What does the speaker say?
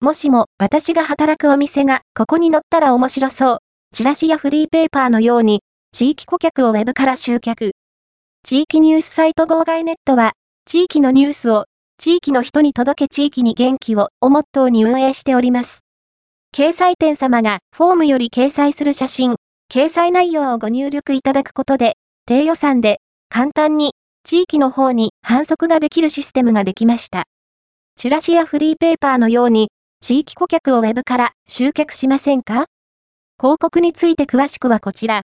もしも私が働くお店がここに載ったら面白そう。チラシやフリーペーパーのように、地域顧客をウェブから集客。地域ニュースサイト号外ネットは、地域のニュースを地域の人に届け地域に元気ををモットーに運営しております。掲載店様がフォームより掲載する写真、掲載内容をご入力いただくことで、低予算で簡単に地域の方に反則ができるシステムができました。チラシやフリーペーパーのように地域顧客をウェブから集客しませんか？広告について詳しくはこちら。